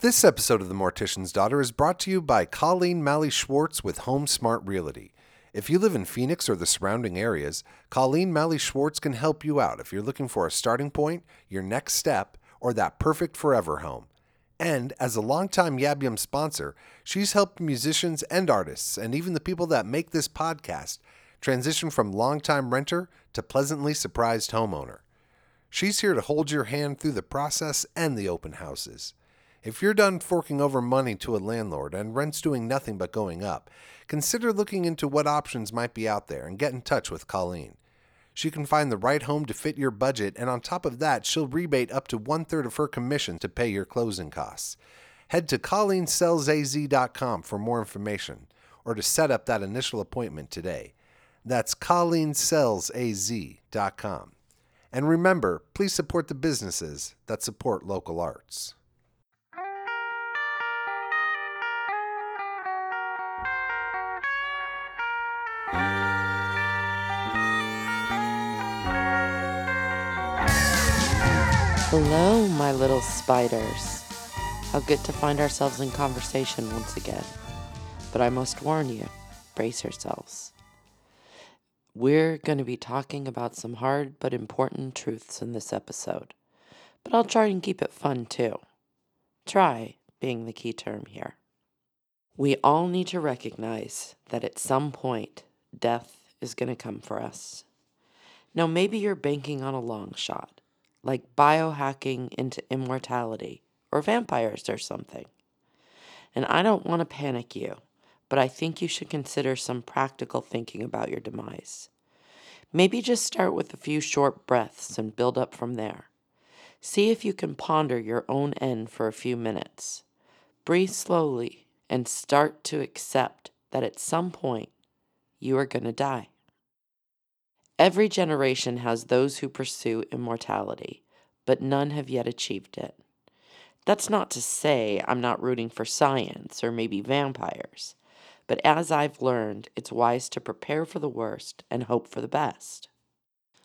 This episode of The Mortician's Daughter is brought to you by Colleen Malley Schwartz with Home Smart Realty. If you live in Phoenix or the surrounding areas, Colleen Malley Schwartz can help you out if you're looking for a starting point, your next step, or that perfect forever home. And as a longtime Yab Yum sponsor, she's helped musicians and artists, and even the people that make this podcast, transition from longtime renter to pleasantly surprised homeowner. She's here to hold your hand through the process and the open houses. If you're done forking over money to a landlord and rent's doing nothing but going up, consider looking into what options might be out there and get in touch with Colleen. She can find the right home to fit your budget, and on top of that, she'll rebate up to one third of her commission to pay your closing costs. Head to ColleenSellsAZ.com for more information or to set up that initial appointment today. That's ColleenSellsAZ.com. And remember, please support the businesses that support local arts. Hello, my little spiders. How good to find ourselves in conversation once again. But I must warn you, brace yourselves. We're going to be talking about some hard but important truths in this episode, but I'll try and keep it fun too. Try being the key term here. We all need to recognize that at some point, death is going to come for us. Now, maybe you're banking on a long shot like biohacking into immortality or vampires or something. And I don't want to panic you, but I think you should consider some practical thinking about your demise. Maybe just start with a few short breaths and build up from there. See if you can ponder your own end for a few minutes. Breathe slowly and start to accept that at some point you are going to die. Every generation has those who pursue immortality, but none have yet achieved it. That's not to say I'm not rooting for science or maybe vampires, but as I've learned, it's wise to prepare for the worst and hope for the best.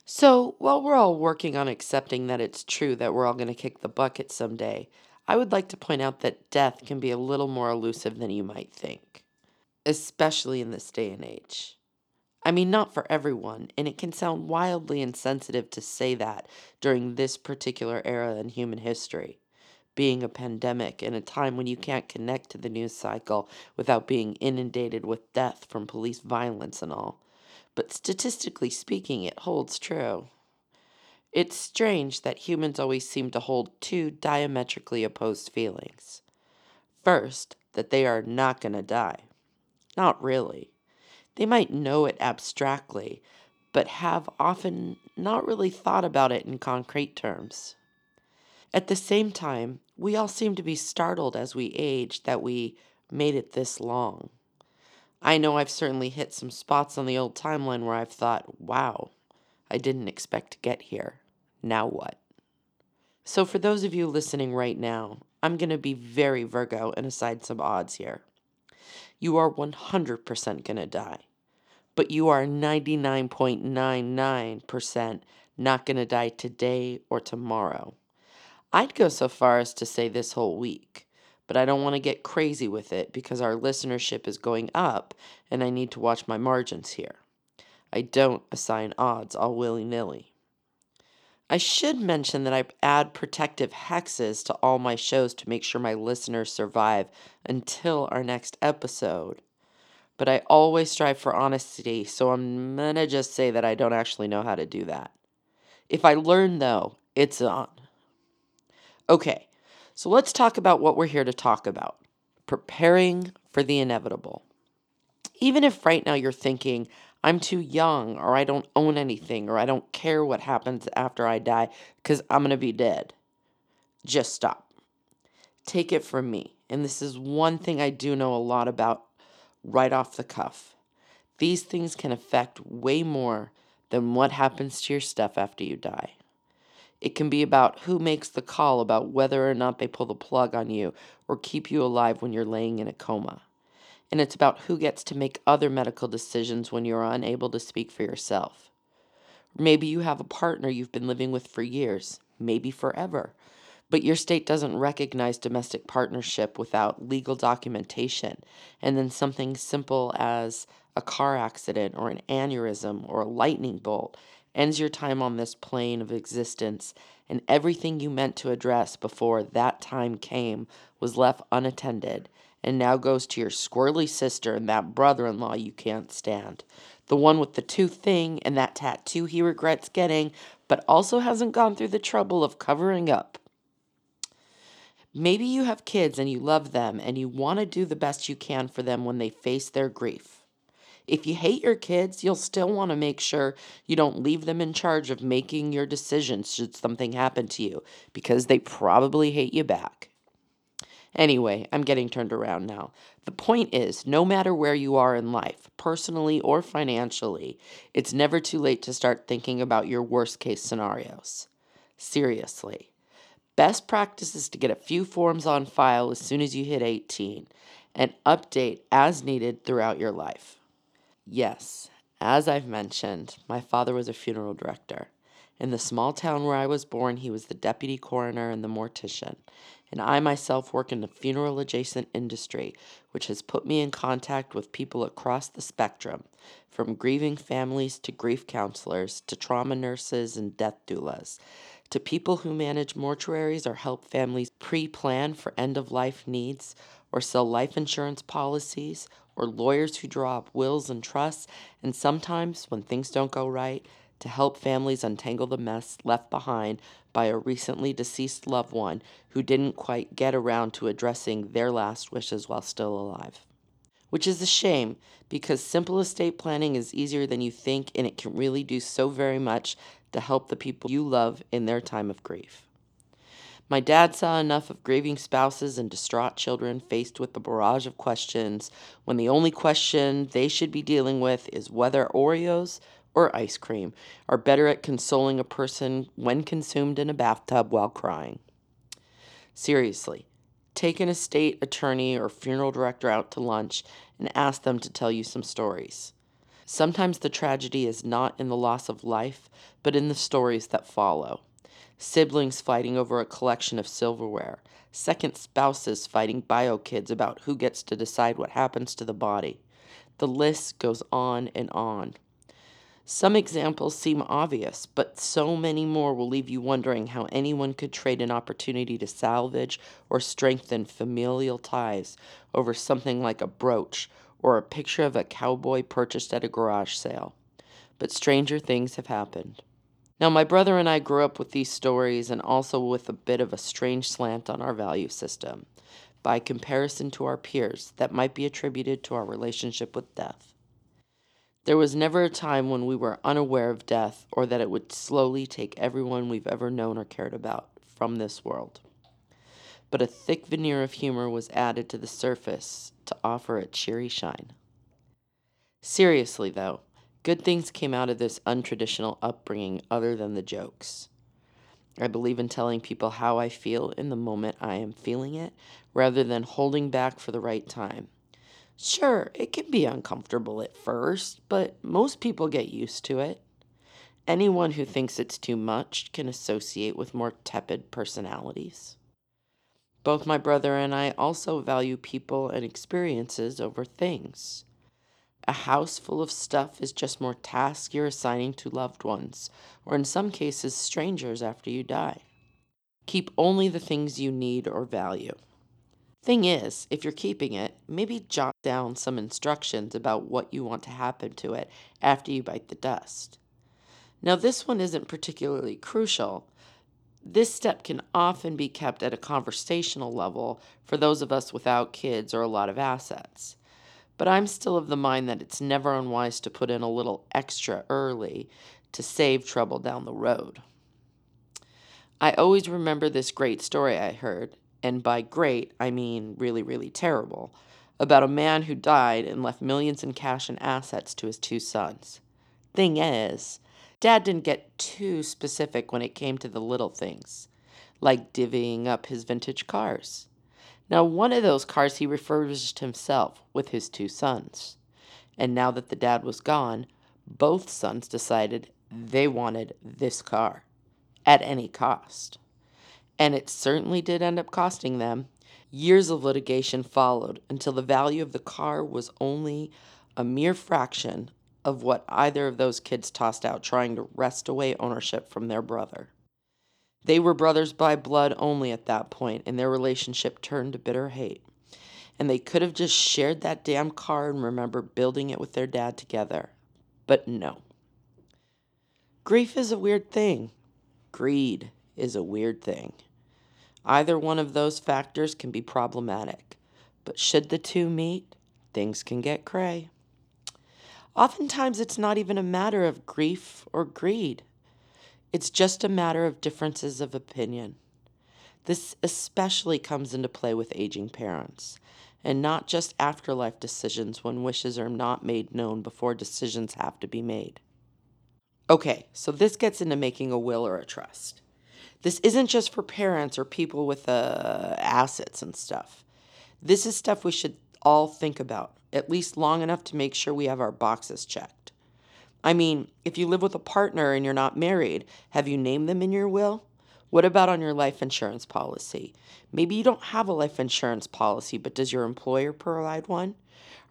So, while we're all working on accepting that it's true that we're all going to kick the bucket someday, I would like to point out that death can be a little more elusive than you might think, especially in this day and age. I mean, not for everyone, and it can sound wildly insensitive to say that during this particular era in human history. Being a pandemic in a time when you can't connect to the news cycle without being inundated with death from police violence and all. But statistically speaking, it holds true. It's strange that humans always seem to hold two diametrically opposed feelings. First, that they are not going to die. Not really. They might know it abstractly, but have often not really thought about it in concrete terms. At the same time, we all seem to be startled as we age that we made it this long. I know I've certainly hit some spots on the old timeline where I've thought, wow, I didn't expect to get here. Now what? So, for those of you listening right now, I'm going to be very Virgo and aside some odds here you are 100% going to die. But you are 99.99% not going to die today or tomorrow. I'd go so far as to say this whole week, but I don't want to get crazy with it because our listenership is going up and I need to watch my margins here. I don't assign odds all willy nilly. I should mention that I add protective hexes to all my shows to make sure my listeners survive until our next episode. But I always strive for honesty, so I'm gonna just say that I don't actually know how to do that. If I learn, though, it's on. Okay, so let's talk about what we're here to talk about preparing for the inevitable. Even if right now you're thinking, I'm too young, or I don't own anything, or I don't care what happens after I die because I'm going to be dead. Just stop. Take it from me. And this is one thing I do know a lot about right off the cuff. These things can affect way more than what happens to your stuff after you die. It can be about who makes the call about whether or not they pull the plug on you or keep you alive when you're laying in a coma and it's about who gets to make other medical decisions when you're unable to speak for yourself. Maybe you have a partner you've been living with for years, maybe forever. but your state doesn't recognize domestic partnership without legal documentation, and then something simple as a car accident or an aneurysm or a lightning bolt ends your time on this plane of existence, and everything you meant to address before that time came was left unattended, and now goes to your squirrely sister and that brother in law you can't stand. The one with the tooth thing and that tattoo he regrets getting, but also hasn't gone through the trouble of covering up. Maybe you have kids and you love them and you want to do the best you can for them when they face their grief. If you hate your kids, you'll still want to make sure you don't leave them in charge of making your decisions should something happen to you, because they probably hate you back. Anyway, I'm getting turned around now. The point is no matter where you are in life, personally or financially, it's never too late to start thinking about your worst case scenarios. Seriously. Best practice is to get a few forms on file as soon as you hit 18 and update as needed throughout your life. Yes, as I've mentioned, my father was a funeral director. In the small town where I was born, he was the deputy coroner and the mortician. And I myself work in the funeral adjacent industry, which has put me in contact with people across the spectrum, from grieving families to grief counselors to trauma nurses and death doulas to people who manage mortuaries or help families pre plan for end of life needs, or sell life insurance policies, or lawyers who draw up wills and trusts, and sometimes, when things don't go right, to help families untangle the mess left behind by a recently deceased loved one who didn't quite get around to addressing their last wishes while still alive. Which is a shame because simple estate planning is easier than you think and it can really do so very much to help the people you love in their time of grief. My dad saw enough of grieving spouses and distraught children faced with the barrage of questions when the only question they should be dealing with is whether Oreos or ice cream are better at consoling a person when consumed in a bathtub while crying. Seriously, take an estate attorney or funeral director out to lunch and ask them to tell you some stories. Sometimes the tragedy is not in the loss of life, but in the stories that follow. Siblings fighting over a collection of silverware, second spouses fighting bio kids about who gets to decide what happens to the body. The list goes on and on. Some examples seem obvious, but so many more will leave you wondering how anyone could trade an opportunity to salvage or strengthen familial ties over something like a brooch or a picture of a cowboy purchased at a garage sale. But stranger things have happened. Now, my brother and I grew up with these stories and also with a bit of a strange slant on our value system, by comparison to our peers, that might be attributed to our relationship with death. There was never a time when we were unaware of death or that it would slowly take everyone we've ever known or cared about from this world but a thick veneer of humor was added to the surface to offer a cheery shine. Seriously, though, good things came out of this untraditional upbringing other than the jokes. I believe in telling people how I feel in the moment I am feeling it rather than holding back for the right time. Sure, it can be uncomfortable at first, but most people get used to it. Anyone who thinks it's too much can associate with more tepid personalities. Both my brother and I also value people and experiences over things. A house full of stuff is just more tasks you're assigning to loved ones, or in some cases, strangers after you die. Keep only the things you need or value. Thing is, if you're keeping it, maybe jot down some instructions about what you want to happen to it after you bite the dust. Now, this one isn't particularly crucial, this step can often be kept at a conversational level for those of us without kids or a lot of assets. But I'm still of the mind that it's never unwise to put in a little extra early to save trouble down the road. I always remember this great story I heard, and by great, I mean really, really terrible, about a man who died and left millions in cash and assets to his two sons. Thing is, Dad didn't get too specific when it came to the little things, like divvying up his vintage cars. Now, one of those cars he refurbished himself with his two sons. And now that the dad was gone, both sons decided they wanted this car at any cost. And it certainly did end up costing them. Years of litigation followed until the value of the car was only a mere fraction of what either of those kids tossed out trying to wrest away ownership from their brother. They were brothers by blood only at that point, and their relationship turned to bitter hate. And they could have just shared that damn car and remembered building it with their dad together. But no. Grief is a weird thing. Greed is a weird thing. Either one of those factors can be problematic, but should the two meet, things can get cray. Oftentimes, it's not even a matter of grief or greed. It's just a matter of differences of opinion. This especially comes into play with aging parents, and not just afterlife decisions when wishes are not made known before decisions have to be made. Okay, so this gets into making a will or a trust. This isn't just for parents or people with uh, assets and stuff. This is stuff we should all think about, at least long enough to make sure we have our boxes checked. I mean, if you live with a partner and you're not married, have you named them in your will? What about on your life insurance policy? Maybe you don't have a life insurance policy, but does your employer provide one?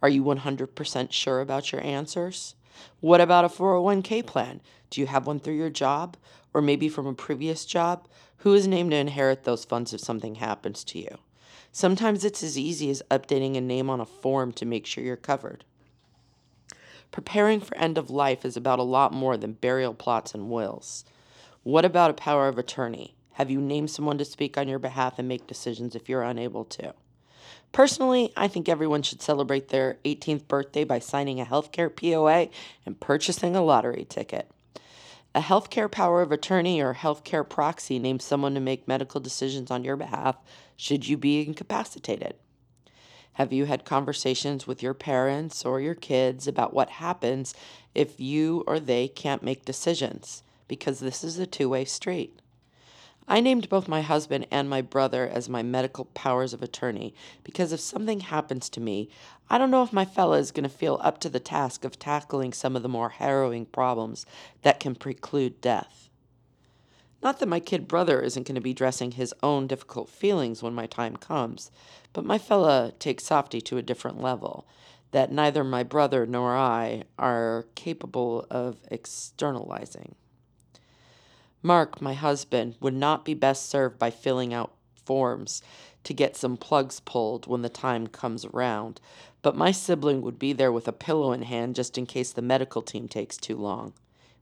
Are you 100% sure about your answers? What about a 401k plan? Do you have one through your job or maybe from a previous job? Who is named to inherit those funds if something happens to you? Sometimes it's as easy as updating a name on a form to make sure you're covered. Preparing for end of life is about a lot more than burial plots and wills. What about a power of attorney? Have you named someone to speak on your behalf and make decisions if you're unable to? Personally, I think everyone should celebrate their 18th birthday by signing a healthcare POA and purchasing a lottery ticket. A healthcare power of attorney or healthcare proxy names someone to make medical decisions on your behalf should you be incapacitated. Have you had conversations with your parents or your kids about what happens if you or they can't make decisions? Because this is a two way street. I named both my husband and my brother as my medical powers of attorney because if something happens to me, I don't know if my fella is going to feel up to the task of tackling some of the more harrowing problems that can preclude death. Not that my kid brother isn't going to be dressing his own difficult feelings when my time comes, but my fella takes softy to a different level that neither my brother nor I are capable of externalizing. Mark, my husband, would not be best served by filling out forms to get some plugs pulled when the time comes around, but my sibling would be there with a pillow in hand just in case the medical team takes too long.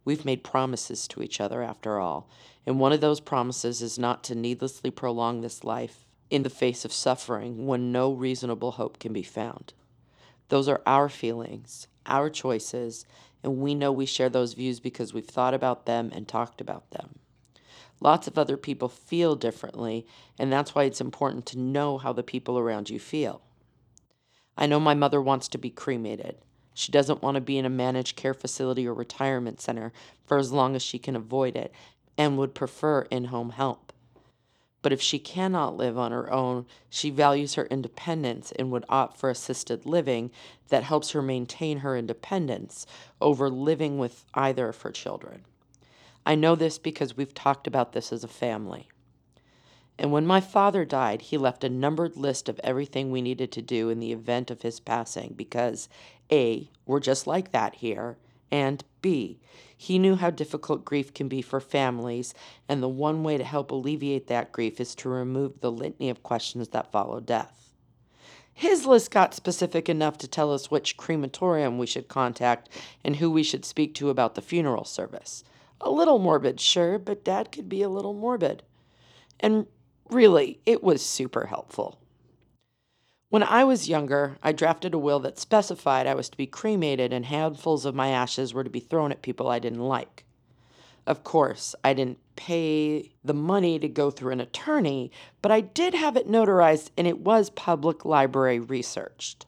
We've made promises to each other, after all, and one of those promises is not to needlessly prolong this life in the face of suffering when no reasonable hope can be found. Those are our feelings, our choices, and we know we share those views because we've thought about them and talked about them. Lots of other people feel differently, and that's why it's important to know how the people around you feel. I know my mother wants to be cremated. She doesn't want to be in a managed care facility or retirement center for as long as she can avoid it and would prefer in home help. But if she cannot live on her own, she values her independence and would opt for assisted living that helps her maintain her independence over living with either of her children. I know this because we've talked about this as a family. And when my father died, he left a numbered list of everything we needed to do in the event of his passing because A, we're just like that here, and B, he knew how difficult grief can be for families, and the one way to help alleviate that grief is to remove the litany of questions that follow death. His list got specific enough to tell us which crematorium we should contact and who we should speak to about the funeral service. A little morbid, sure, but Dad could be a little morbid. And really, it was super helpful. When I was younger, I drafted a will that specified I was to be cremated and handfuls of my ashes were to be thrown at people I didn't like. Of course, I didn't pay the money to go through an attorney, but I did have it notarized and it was public library researched.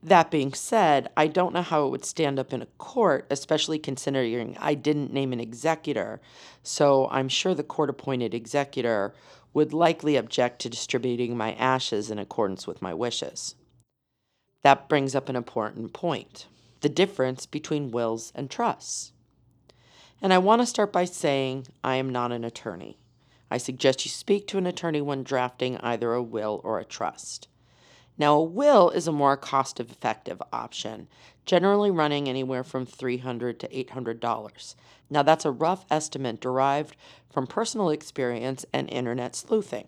That being said, I don't know how it would stand up in a court, especially considering I didn't name an executor. So I'm sure the court appointed executor would likely object to distributing my ashes in accordance with my wishes. That brings up an important point the difference between wills and trusts. And I want to start by saying I am not an attorney. I suggest you speak to an attorney when drafting either a will or a trust. Now, a will is a more cost effective option, generally running anywhere from $300 to $800. Now, that's a rough estimate derived from personal experience and internet sleuthing.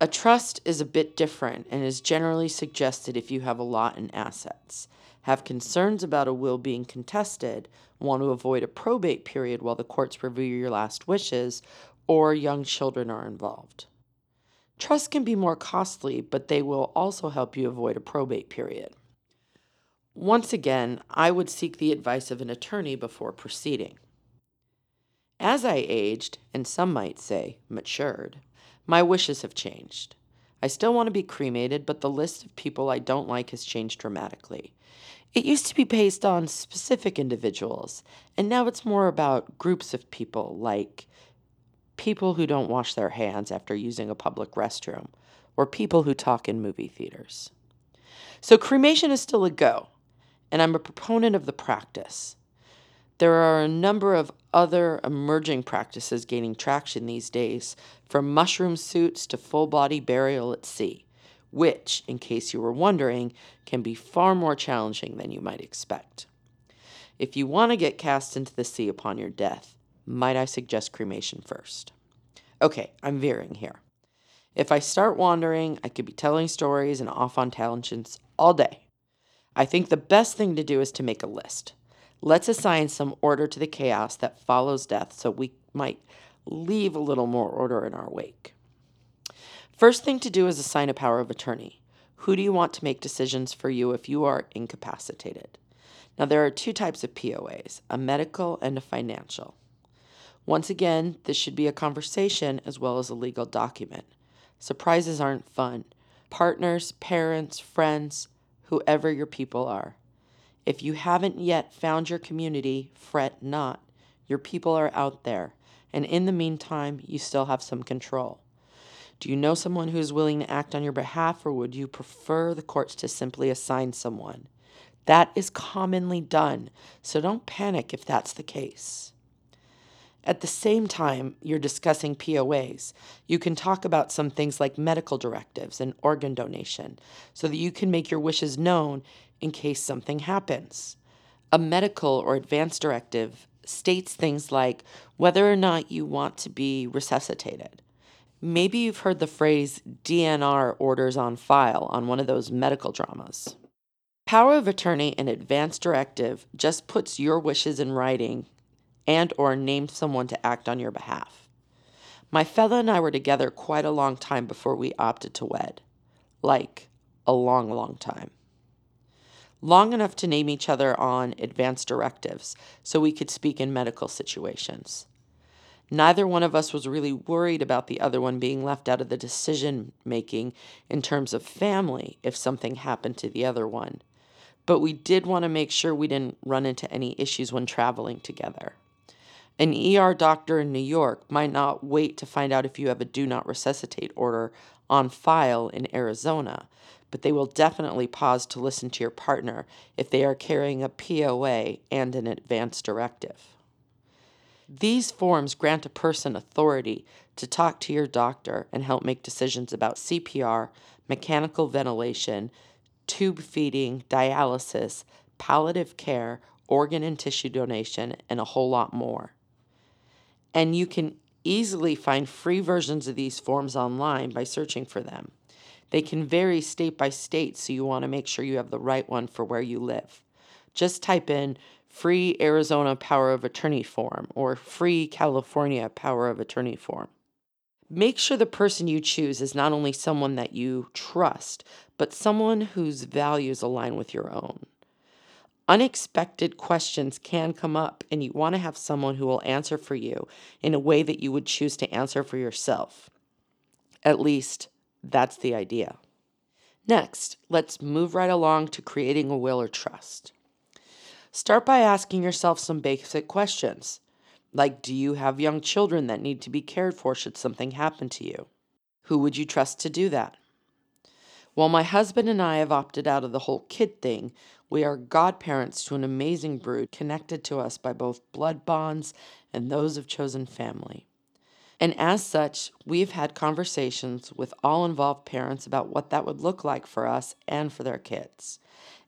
A trust is a bit different and is generally suggested if you have a lot in assets, have concerns about a will being contested, want to avoid a probate period while the courts review your last wishes, or young children are involved. Trusts can be more costly, but they will also help you avoid a probate period. Once again, I would seek the advice of an attorney before proceeding. As I aged, and some might say matured, my wishes have changed. I still want to be cremated, but the list of people I don't like has changed dramatically. It used to be based on specific individuals, and now it's more about groups of people, like people who don't wash their hands after using a public restroom, or people who talk in movie theaters. So, cremation is still a go, and I'm a proponent of the practice. There are a number of other emerging practices gaining traction these days, from mushroom suits to full body burial at sea, which, in case you were wondering, can be far more challenging than you might expect. If you want to get cast into the sea upon your death, might I suggest cremation first? Okay, I'm veering here. If I start wandering, I could be telling stories and off on tangents all day. I think the best thing to do is to make a list. Let's assign some order to the chaos that follows death so we might leave a little more order in our wake. First thing to do is assign a power of attorney. Who do you want to make decisions for you if you are incapacitated? Now, there are two types of POAs a medical and a financial. Once again, this should be a conversation as well as a legal document. Surprises aren't fun. Partners, parents, friends, whoever your people are. If you haven't yet found your community, fret not. Your people are out there, and in the meantime, you still have some control. Do you know someone who is willing to act on your behalf, or would you prefer the courts to simply assign someone? That is commonly done, so don't panic if that's the case. At the same time, you're discussing POAs. You can talk about some things like medical directives and organ donation so that you can make your wishes known in case something happens. A medical or advance directive states things like whether or not you want to be resuscitated. Maybe you've heard the phrase DNR orders on file on one of those medical dramas. Power of attorney and advance directive just puts your wishes in writing and or named someone to act on your behalf. My fella and I were together quite a long time before we opted to wed. Like, a long, long time. Long enough to name each other on advance directives so we could speak in medical situations. Neither one of us was really worried about the other one being left out of the decision making in terms of family if something happened to the other one. But we did want to make sure we didn't run into any issues when traveling together. An ER doctor in New York might not wait to find out if you have a do not resuscitate order on file in Arizona, but they will definitely pause to listen to your partner if they are carrying a POA and an advance directive. These forms grant a person authority to talk to your doctor and help make decisions about CPR, mechanical ventilation, tube feeding, dialysis, palliative care, organ and tissue donation, and a whole lot more and you can easily find free versions of these forms online by searching for them. They can vary state by state, so you want to make sure you have the right one for where you live. Just type in free Arizona power of attorney form or free California power of attorney form. Make sure the person you choose is not only someone that you trust, but someone whose values align with your own unexpected questions can come up, and you want to have someone who will answer for you in a way that you would choose to answer for yourself. At least, that's the idea. Next, let's move right along to creating a will or trust. Start by asking yourself some basic questions, like Do you have young children that need to be cared for should something happen to you? Who would you trust to do that? While my husband and I have opted out of the whole kid thing, we are godparents to an amazing brood connected to us by both blood bonds and those of chosen family. And as such, we've had conversations with all involved parents about what that would look like for us and for their kids.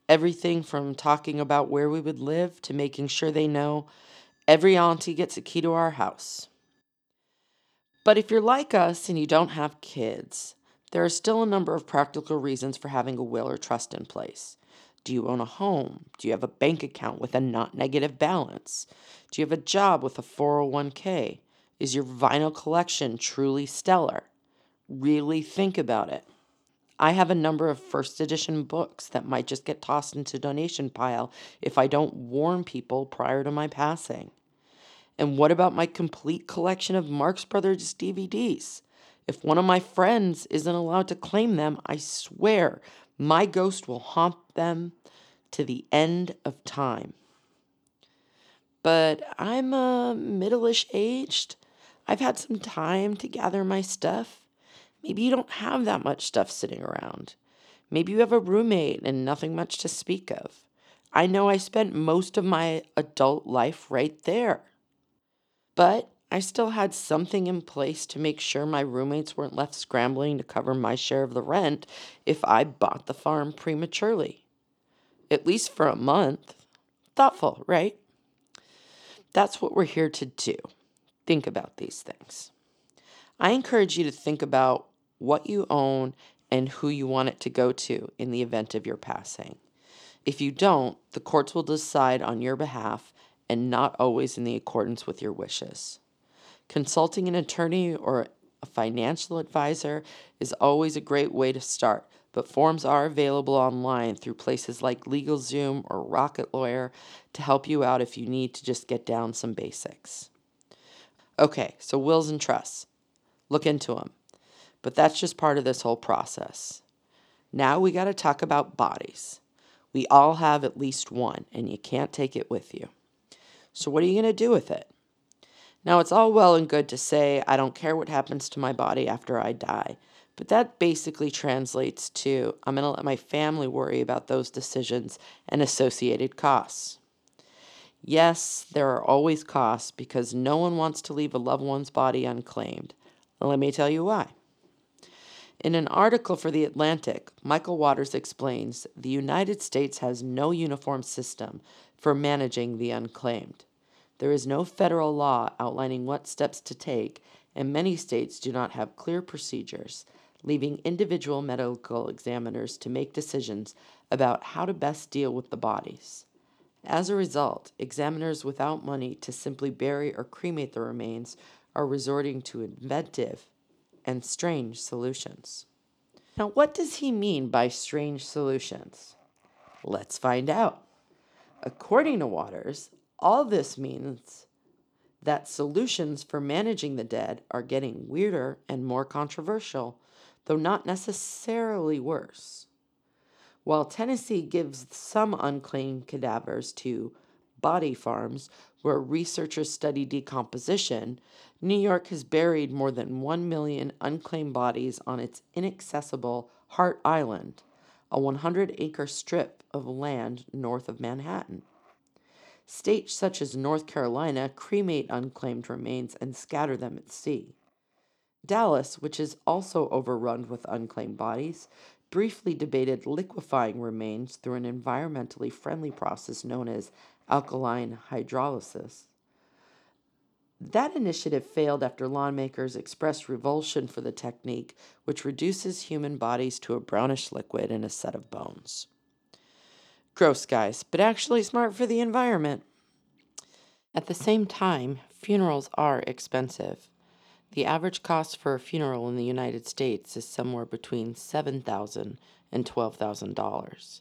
Everything from talking about where we would live to making sure they know every auntie gets a key to our house. But if you're like us and you don't have kids, there are still a number of practical reasons for having a will or trust in place. Do you own a home? Do you have a bank account with a not negative balance? Do you have a job with a 401k? Is your vinyl collection truly stellar? Really think about it. I have a number of first edition books that might just get tossed into donation pile if I don't warn people prior to my passing. And what about my complete collection of Marx Brothers DVDs? If one of my friends isn't allowed to claim them, I swear my ghost will haunt them to the end of time. But I'm a middle-ish aged. I've had some time to gather my stuff. Maybe you don't have that much stuff sitting around. Maybe you have a roommate and nothing much to speak of. I know I spent most of my adult life right there. But I still had something in place to make sure my roommates weren't left scrambling to cover my share of the rent if I bought the farm prematurely. At least for a month. Thoughtful, right? That's what we're here to do. Think about these things. I encourage you to think about what you own and who you want it to go to in the event of your passing. If you don't, the courts will decide on your behalf and not always in the accordance with your wishes. Consulting an attorney or a financial advisor is always a great way to start, but forms are available online through places like LegalZoom or Rocket Lawyer to help you out if you need to just get down some basics. Okay, so wills and trusts. Look into them. But that's just part of this whole process. Now we got to talk about bodies. We all have at least one, and you can't take it with you. So, what are you going to do with it? Now, it's all well and good to say, I don't care what happens to my body after I die, but that basically translates to, I'm going to let my family worry about those decisions and associated costs. Yes, there are always costs because no one wants to leave a loved one's body unclaimed. Let me tell you why. In an article for The Atlantic, Michael Waters explains the United States has no uniform system for managing the unclaimed. There is no federal law outlining what steps to take, and many states do not have clear procedures, leaving individual medical examiners to make decisions about how to best deal with the bodies. As a result, examiners without money to simply bury or cremate the remains are resorting to inventive and strange solutions. Now, what does he mean by strange solutions? Let's find out. According to Waters, all this means that solutions for managing the dead are getting weirder and more controversial, though not necessarily worse. While Tennessee gives some unclaimed cadavers to body farms where researchers study decomposition, New York has buried more than 1 million unclaimed bodies on its inaccessible Hart Island, a 100 acre strip of land north of Manhattan. States such as North Carolina cremate unclaimed remains and scatter them at sea. Dallas, which is also overrun with unclaimed bodies, briefly debated liquefying remains through an environmentally friendly process known as alkaline hydrolysis. That initiative failed after lawmakers expressed revulsion for the technique, which reduces human bodies to a brownish liquid in a set of bones. Gross, guys, but actually smart for the environment. At the same time, funerals are expensive. The average cost for a funeral in the United States is somewhere between $7,000 and $12,000.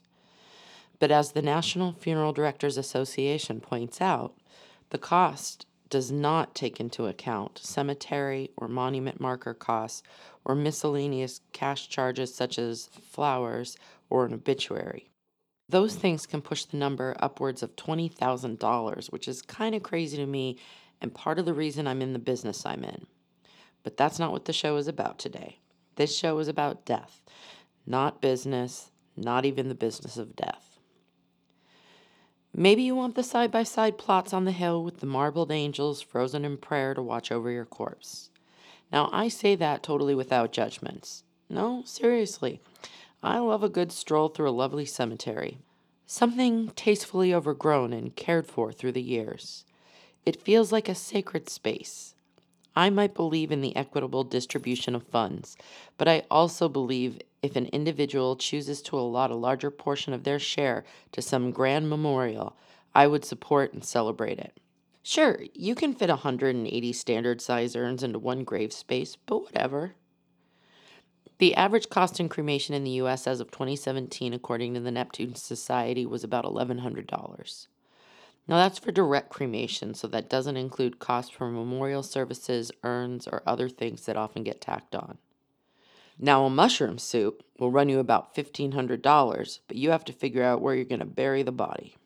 But as the National Funeral Directors Association points out, the cost does not take into account cemetery or monument marker costs or miscellaneous cash charges such as flowers or an obituary. Those things can push the number upwards of $20,000, which is kind of crazy to me and part of the reason I'm in the business I'm in. But that's not what the show is about today. This show is about death, not business, not even the business of death. Maybe you want the side by side plots on the hill with the marbled angels frozen in prayer to watch over your corpse. Now, I say that totally without judgments. No, seriously. I love a good stroll through a lovely cemetery. Something tastefully overgrown and cared for through the years. It feels like a sacred space. I might believe in the equitable distribution of funds, but I also believe if an individual chooses to allot a larger portion of their share to some grand memorial, I would support and celebrate it. Sure, you can fit 180 standard size urns into one grave space, but whatever. The average cost in cremation in the US as of 2017, according to the Neptune Society, was about $1,100. Now, that's for direct cremation, so that doesn't include costs for memorial services, urns, or other things that often get tacked on. Now, a mushroom suit will run you about $1,500, but you have to figure out where you're going to bury the body.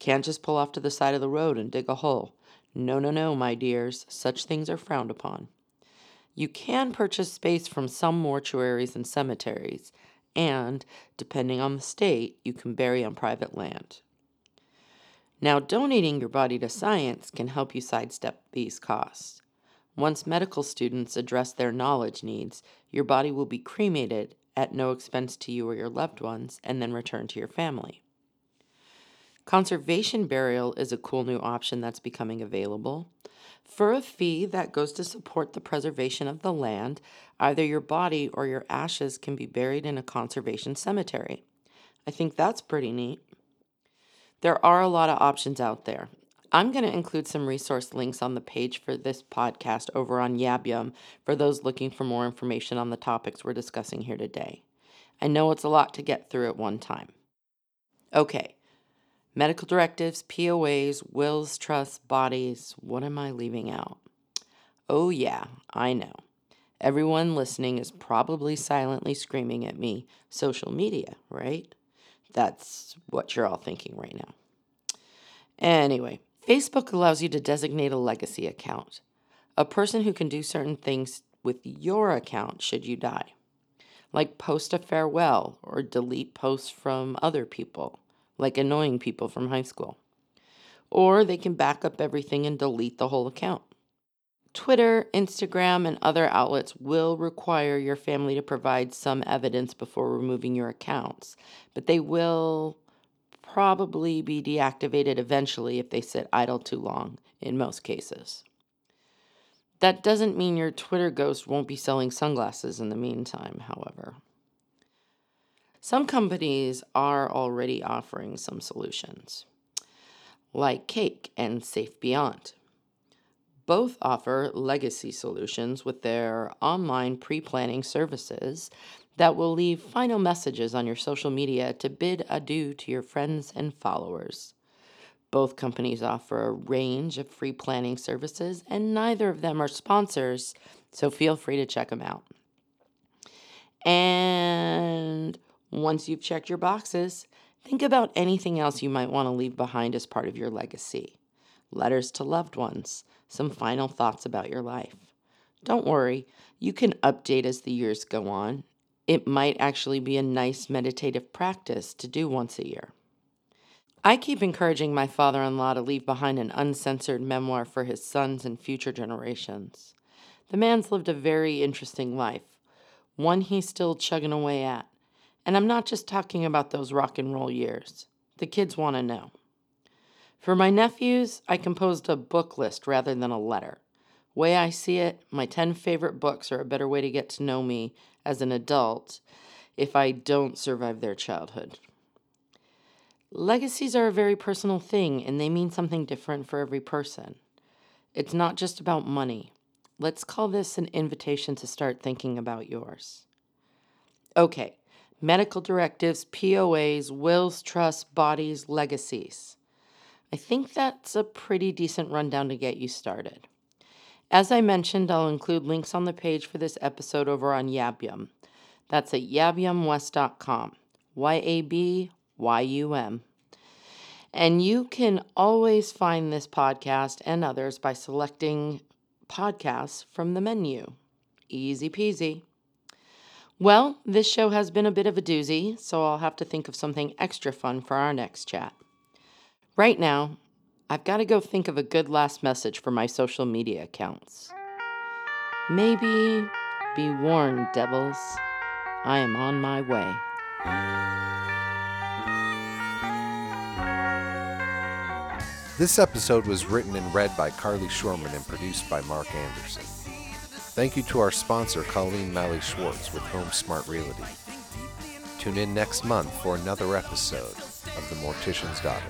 Can't just pull off to the side of the road and dig a hole. No, no, no, my dears, such things are frowned upon. You can purchase space from some mortuaries and cemeteries, and, depending on the state, you can bury on private land. Now, donating your body to science can help you sidestep these costs. Once medical students address their knowledge needs, your body will be cremated at no expense to you or your loved ones and then returned to your family. Conservation burial is a cool new option that's becoming available. For a fee that goes to support the preservation of the land, either your body or your ashes can be buried in a conservation cemetery. I think that's pretty neat. There are a lot of options out there. I'm going to include some resource links on the page for this podcast over on Yabyum for those looking for more information on the topics we're discussing here today. I know it's a lot to get through at one time. Okay, Medical directives, POAs, wills, trusts, bodies. What am I leaving out? Oh, yeah, I know. Everyone listening is probably silently screaming at me social media, right? That's what you're all thinking right now. Anyway, Facebook allows you to designate a legacy account, a person who can do certain things with your account should you die, like post a farewell or delete posts from other people like annoying people from high school. Or they can back up everything and delete the whole account. Twitter, Instagram, and other outlets will require your family to provide some evidence before removing your accounts, but they will probably be deactivated eventually if they sit idle too long, in most cases. That doesn't mean your Twitter ghost won't be selling sunglasses in the meantime, however. Some companies are already offering some solutions, like Cake and Safe Beyond. Both offer legacy solutions with their online pre planning services that will leave final messages on your social media to bid adieu to your friends and followers. Both companies offer a range of free planning services, and neither of them are sponsors, so feel free to check them out. And once you've checked your boxes, think about anything else you might want to leave behind as part of your legacy letters to loved ones, some final thoughts about your life. Don't worry, you can update as the years go on. It might actually be a nice meditative practice to do once a year. I keep encouraging my father in law to leave behind an uncensored memoir for his sons and future generations. The man's lived a very interesting life, one he's still chugging away at. And I'm not just talking about those rock and roll years. The kids want to know. For my nephews, I composed a book list rather than a letter. Way I see it, my 10 favorite books are a better way to get to know me as an adult if I don't survive their childhood. Legacies are a very personal thing and they mean something different for every person. It's not just about money. Let's call this an invitation to start thinking about yours. Okay, medical directives, POAs, wills, trusts, bodies, legacies. I think that's a pretty decent rundown to get you started. As I mentioned, I'll include links on the page for this episode over on Yabyum. That's at yabyumwest.com. Y A B Y U M. And you can always find this podcast and others by selecting podcasts from the menu. Easy peasy. Well, this show has been a bit of a doozy, so I'll have to think of something extra fun for our next chat. Right now, I've got to go think of a good last message for my social media accounts. Maybe be warned, devils. I am on my way. This episode was written and read by Carly Schorman and produced by Mark Anderson. Thank you to our sponsor, Colleen Malley Schwartz with Home Smart Realty. Tune in next month for another episode of The Mortician's Daughter.